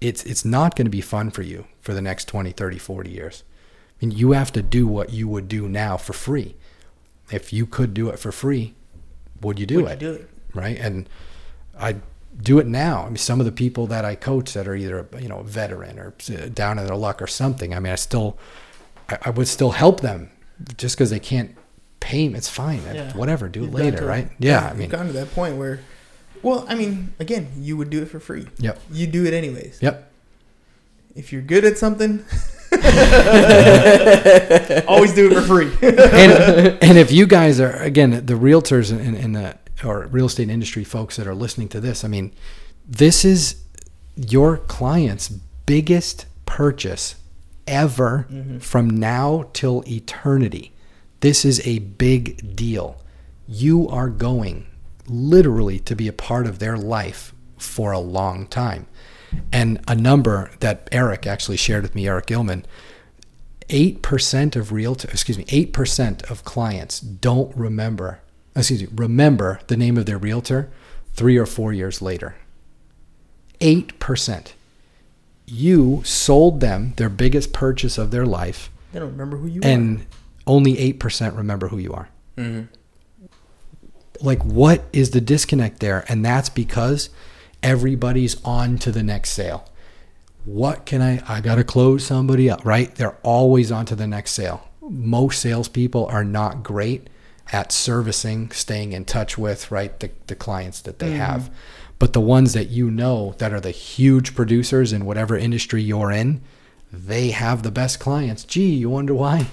Speaker 2: it's it's not going to be fun for you for the next 20 30 40 years i mean you have to do what you would do now for free if you could do it for free would you
Speaker 1: do, would
Speaker 2: it?
Speaker 1: You do it
Speaker 2: right and i do it now i mean some of the people that i coach that are either you know a veteran or down in their luck or something i mean i still i, I would still help them just because they can't pay me it's fine yeah. whatever do You've it later right it. yeah
Speaker 1: i mean gotten to that point where well, I mean, again, you would do it for free.
Speaker 2: Yep.
Speaker 1: You do it anyways.
Speaker 2: Yep.
Speaker 1: If you're good at something, always do it for free.
Speaker 2: and, and if you guys are again the realtors and, the or real estate industry folks that are listening to this, I mean, this is your client's biggest purchase ever mm-hmm. from now till eternity. This is a big deal. You are going literally to be a part of their life for a long time. And a number that Eric actually shared with me, Eric Gilman, 8% of real excuse me, 8% of clients don't remember, excuse me, remember the name of their realtor three or four years later. 8%. You sold them their biggest purchase of their life.
Speaker 1: They don't remember who you
Speaker 2: and
Speaker 1: are. And
Speaker 2: only 8% remember who you are. Mm-hmm like what is the disconnect there and that's because everybody's on to the next sale what can i i gotta close somebody up right they're always on to the next sale most salespeople are not great at servicing staying in touch with right the, the clients that they mm. have mm-hmm. but the ones that you know that are the huge producers in whatever industry you're in they have the best clients gee you wonder why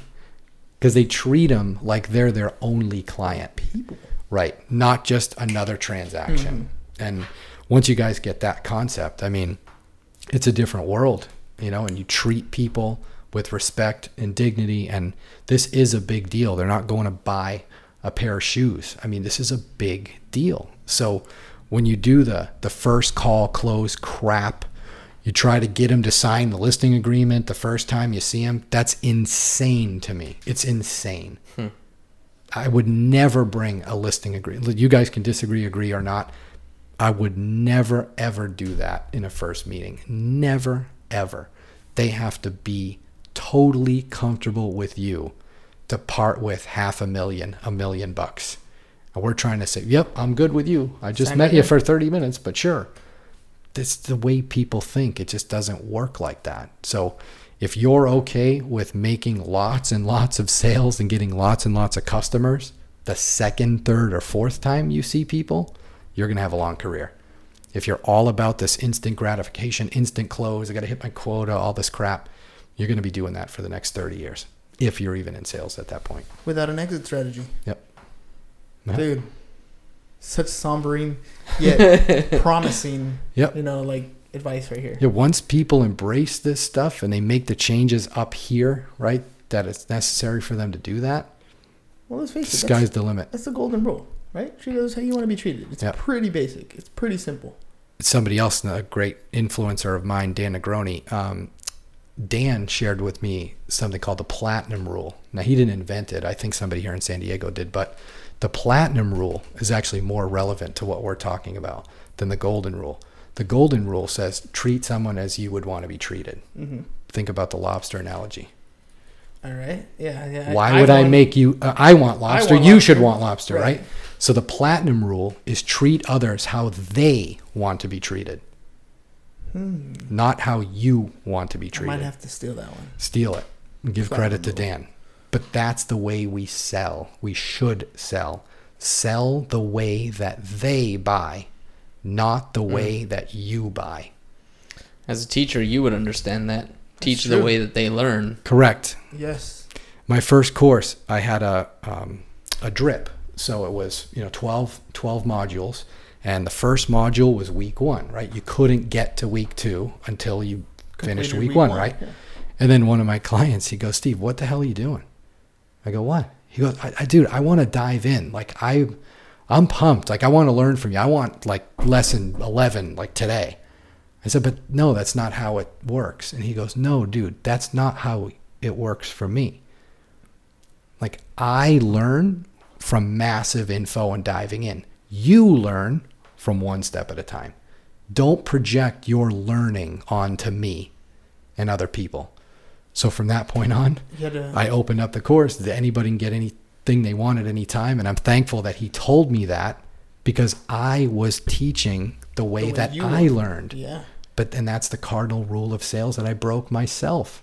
Speaker 2: because they treat them like they're their only client people right, not just another transaction. Mm-hmm. And once you guys get that concept, I mean, it's a different world, you know, and you treat people with respect and dignity. And this is a big deal. They're not going to buy a pair of shoes. I mean, this is a big deal. So when you do the the first call close crap, you try to get them to sign the listing agreement the first time you see them. That's insane to me. It's insane. Hmm. I would never bring a listing agreement. You guys can disagree, agree or not. I would never, ever do that in a first meeting. Never, ever. They have to be totally comfortable with you to part with half a million, a million bucks. And we're trying to say, yep, I'm good with you. I just met you for 30 minutes, but sure. That's the way people think. It just doesn't work like that. So, if you're okay with making lots and lots of sales and getting lots and lots of customers, the second, third, or fourth time you see people, you're going to have a long career. If you're all about this instant gratification, instant close, I got to hit my quota, all this crap, you're going to be doing that for the next 30 years if you're even in sales at that point.
Speaker 1: Without an exit strategy.
Speaker 2: Yep.
Speaker 1: Dude, such sombering yet promising. Yep. You know, like advice right here.
Speaker 2: Yeah, once people embrace this stuff and they make the changes up here, right, that it's necessary for them to do that.
Speaker 1: Well, let's face it.
Speaker 2: Sky's the limit.
Speaker 1: That's the golden rule, right? Treat others how you want to be treated. It's yep. pretty basic. It's pretty simple.
Speaker 2: Somebody else, a great influencer of mine, Dan Negroni. Um, Dan shared with me something called the platinum rule. Now he didn't invent it. I think somebody here in San Diego did, but the platinum rule is actually more relevant to what we're talking about than the golden rule the golden rule says treat someone as you would want to be treated. Mm-hmm. Think about the lobster analogy.
Speaker 1: All right. Yeah. yeah.
Speaker 2: Why I would I make you? Uh, I want lobster. I want you lobster. should want lobster, right. right? So the platinum rule is treat others how they want to be treated, hmm. not how you want to be treated. I
Speaker 1: might have to steal that one.
Speaker 2: Steal it. Give platinum credit to rule. Dan. But that's the way we sell. We should sell. Sell the way that they buy not the mm. way mm. that you buy.
Speaker 4: As a teacher, you would understand that. Teach the way that they learn.
Speaker 2: Correct.
Speaker 1: Yes.
Speaker 2: My first course, I had a um, a drip, so it was you know 12, 12 modules, and the first module was week one. Right, you couldn't get to week two until you Completed finished week, week one, one, Right, yeah. and then one of my clients, he goes, Steve, what the hell are you doing? I go, what? He goes, I, I dude, I want to dive in. Like I I'm pumped. Like I want to learn from you. I want like lesson 11 like today. I said, but no, that's not how it works. And he goes, no, dude, that's not how it works for me. Like I learn from massive info and diving in. You learn from one step at a time. Don't project your learning onto me and other people. So from that point on, I opened up the course. Anybody get any thing they want at any time. And I'm thankful that he told me that because I was teaching the way, the way that I learned.
Speaker 1: Yeah.
Speaker 2: But and that's the cardinal rule of sales that I broke myself.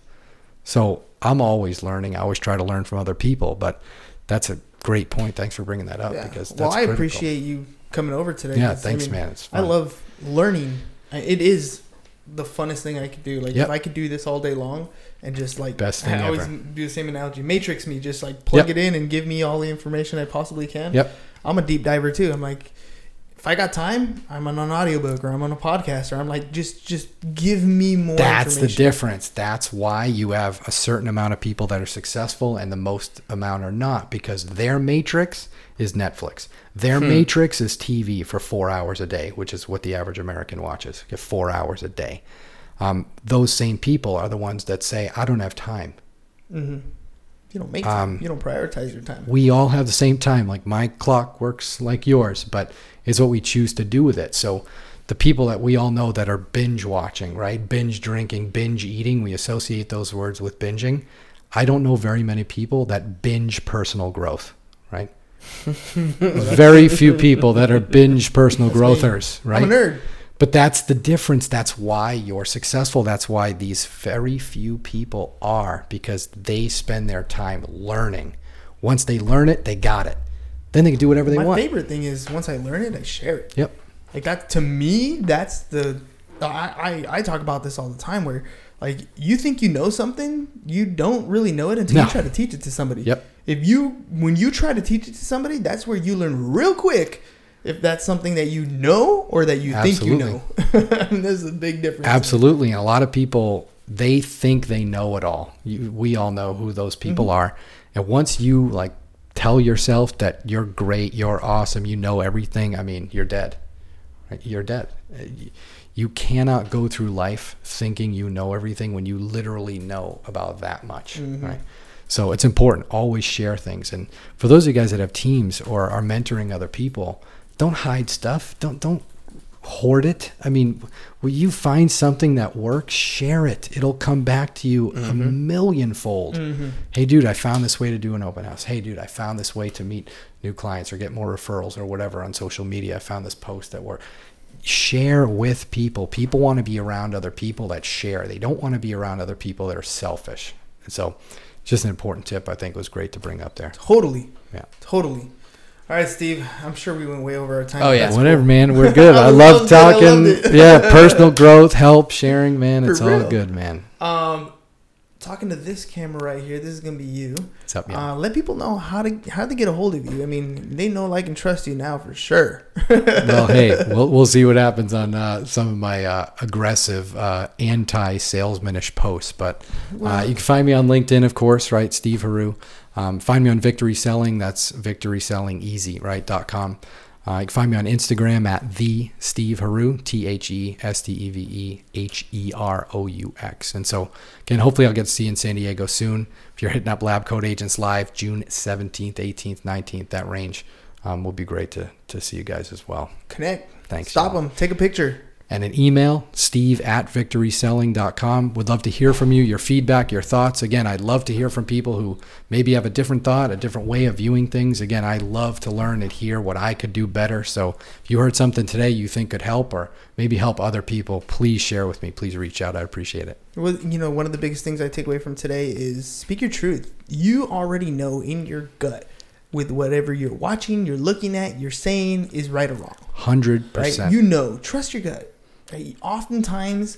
Speaker 2: So I'm always learning. I always try to learn from other people. But that's a great point. Thanks for bringing that up yeah. because
Speaker 1: well, I critical. appreciate you coming over today.
Speaker 2: Yeah, thanks,
Speaker 1: I
Speaker 2: mean, man.
Speaker 1: I love learning. It is the funnest thing I could do. Like yep. if I could do this all day long, and just like
Speaker 2: best thing
Speaker 1: I
Speaker 2: always ever. do
Speaker 1: the same analogy. Matrix me, just like plug yep. it in and give me all the information I possibly can.
Speaker 2: Yep.
Speaker 1: I'm a deep diver too. I'm like, if I got time, I'm on an audiobook or I'm on a podcast or I'm like, just just give me more.
Speaker 2: That's the difference. That's why you have a certain amount of people that are successful and the most amount are not because their matrix is Netflix. Their hmm. matrix is TV for four hours a day, which is what the average American watches. Get four hours a day um, those same people are the ones that say, I don't have time. Mm-hmm.
Speaker 1: You don't make um, time. Um, you don't prioritize your time.
Speaker 2: We all have the same time. Like my clock works like yours, but it's what we choose to do with it. So the people that we all know that are binge watching, right? Binge drinking, binge eating, we associate those words with binging. I don't know very many people that binge personal growth, right? Very few people that are binge personal growthers, right? I'm
Speaker 1: a nerd.
Speaker 2: But that's the difference. That's why you're successful. That's why these very few people are, because they spend their time learning. Once they learn it, they got it. Then they can do whatever they My want.
Speaker 1: My favorite thing is once I learn it, I share it.
Speaker 2: Yep.
Speaker 1: Like that to me, that's the I, I, I talk about this all the time where like you think you know something, you don't really know it until no. you try to teach it to somebody.
Speaker 2: Yep.
Speaker 1: If you when you try to teach it to somebody, that's where you learn real quick if that's something that you know or that you Absolutely. think you know. there's a big difference.
Speaker 2: Absolutely. And a lot of people, they think they know it all. You, we all know who those people mm-hmm. are. And once you like tell yourself that you're great, you're awesome, you know everything, I mean, you're dead. You're dead. You cannot go through life thinking you know everything when you literally know about that much. Mm-hmm. Right. So it's important. Always share things. And for those of you guys that have teams or are mentoring other people, don't hide stuff. Don't don't hoard it. I mean, when you find something that works, share it. It'll come back to you mm-hmm. a millionfold. Mm-hmm. Hey, dude, I found this way to do an open house. Hey, dude, I found this way to meet new clients or get more referrals or whatever on social media. I found this post that worked. Share with people. People want to be around other people that share. They don't want to be around other people that are selfish. And so, just an important tip I think was great to bring up there.
Speaker 1: Totally.
Speaker 2: Yeah.
Speaker 1: Totally. All right, Steve. I'm sure we went way over our time.
Speaker 2: Oh yeah, whatever, cool. man. We're good. I, I love talking. It, I yeah, personal growth, help, sharing, man. It's all good, man.
Speaker 1: Um, talking to this camera right here. This is gonna be you. What's up, man? Uh, let people know how to how to get a hold of you. I mean, they know, like, and trust you now for sure.
Speaker 2: well, hey, we'll we'll see what happens on uh, some of my uh, aggressive, uh, anti-salesmanish posts. But uh, you can find me on LinkedIn, of course, right, Steve Heroux. Um, find me on Victory Selling. That's Victory victorysellingeasy.com. Uh, you can find me on Instagram at the Steve Heroux, T H E S T E V E H E R O U X. And so, again, hopefully I'll get to see you in San Diego soon. If you're hitting up Lab Coat Agents Live June 17th, 18th, 19th, that range um, will be great to, to see you guys as well.
Speaker 1: Connect.
Speaker 2: Thanks.
Speaker 1: Stop y'all. them. Take a picture
Speaker 2: and an email, steve at victoryselling.com. Would love to hear from you, your feedback, your thoughts. Again, I'd love to hear from people who maybe have a different thought, a different way of viewing things. Again, I love to learn and hear what I could do better. So if you heard something today you think could help or maybe help other people, please share with me. Please reach out. I appreciate it.
Speaker 1: Well, you know, one of the biggest things I take away from today is speak your truth. You already know in your gut with whatever you're watching, you're looking at, you're saying is right or wrong.
Speaker 2: 100%. Right?
Speaker 1: You know, trust your gut oftentimes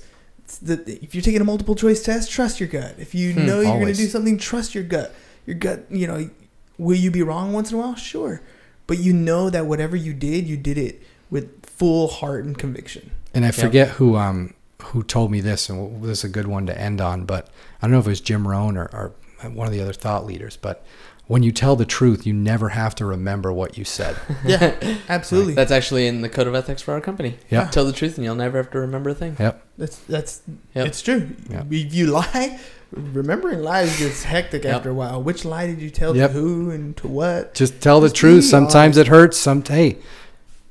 Speaker 1: the, if you're taking a multiple choice test, trust your gut. If you hmm, know you're going to do something, trust your gut. Your gut, you know, will you be wrong once in a while? Sure. But you know that whatever you did, you did it with full heart and conviction.
Speaker 2: And I forget who um who told me this, and this is a good one to end on. But I don't know if it was Jim Rohn or, or one of the other thought leaders, but when you tell the truth, you never have to remember what you said.
Speaker 1: yeah, absolutely.
Speaker 4: That's actually in the code of ethics for our company.
Speaker 2: Yeah.
Speaker 4: Tell the truth and you'll never have to remember a thing.
Speaker 2: Yep.
Speaker 1: That's that's yep. it's true. Yep. If you lie, remembering lies gets hectic yep. after a while. Which lie did you tell yep. to who and to
Speaker 2: what? Just tell Just the truth. Sometimes honest. it hurts. Some hey,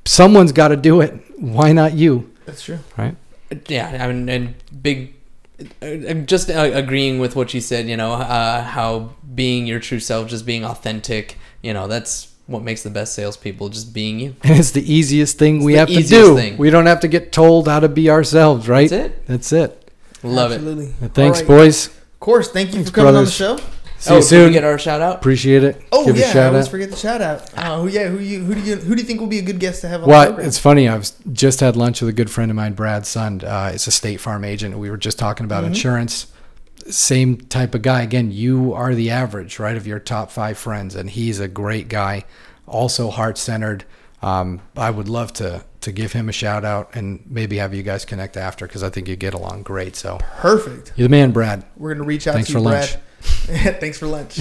Speaker 2: someone's got to do it. Why not you?
Speaker 1: That's true. Right.
Speaker 2: Yeah,
Speaker 4: I mean, and big I'm just uh, agreeing with what you said. You know, uh, how being your true self, just being authentic. You know, that's what makes the best salespeople just being you.
Speaker 2: And it's the easiest thing it's we have to do. Thing. We don't have to get told how to be ourselves, right?
Speaker 4: That's it. That's it. Love Absolutely.
Speaker 2: it. Absolutely. Thanks, right. boys.
Speaker 1: Of course. Thank you Thanks, for coming brothers. on the show.
Speaker 2: See oh, you soon.
Speaker 4: get our shout out.
Speaker 2: Appreciate it.
Speaker 1: Oh Give yeah, a shout I always out. forget the shout out. Uh, who, yeah, who you who do you who do you think will be a good guest to have
Speaker 2: on? Well, it's funny. I was just had lunch with a good friend of mine, Brad Sund. Uh, it's a State Farm agent. We were just talking about mm-hmm. insurance. Same type of guy. Again, you are the average, right, of your top five friends, and he's a great guy. Also heart centered. Um, I would love to to give him a shout out and maybe have you guys connect after because I think you get along great. So
Speaker 1: perfect.
Speaker 2: You're the man, Brad.
Speaker 1: We're gonna reach out Thanks to you, for Brad. Lunch. Thanks for lunch.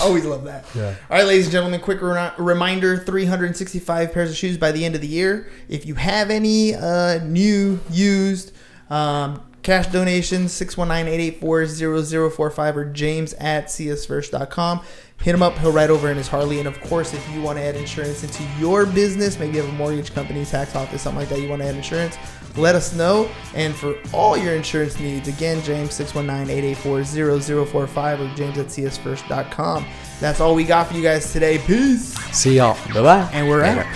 Speaker 1: Always love that.
Speaker 2: Yeah.
Speaker 1: All right, ladies and gentlemen, quick re- reminder 365 pairs of shoes by the end of the year. If you have any uh, new, used, um, cash donations, 619-884-0045 or james at csfirst.com. Hit him up. He'll ride over in his Harley. And, of course, if you want to add insurance into your business, maybe you have a mortgage company, tax office, something like that, you want to add insurance, let us know. And for all your insurance needs, again, James 619-884-0045 or james at csfirst.com. That's all we got for you guys today. Peace.
Speaker 2: See y'all.
Speaker 1: Bye-bye. And we're out.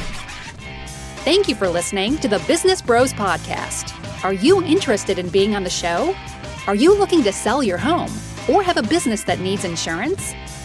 Speaker 5: Thank you for listening to the Business Bros Podcast. Are you interested in being on the show? Are you looking to sell your home or have a business that needs insurance?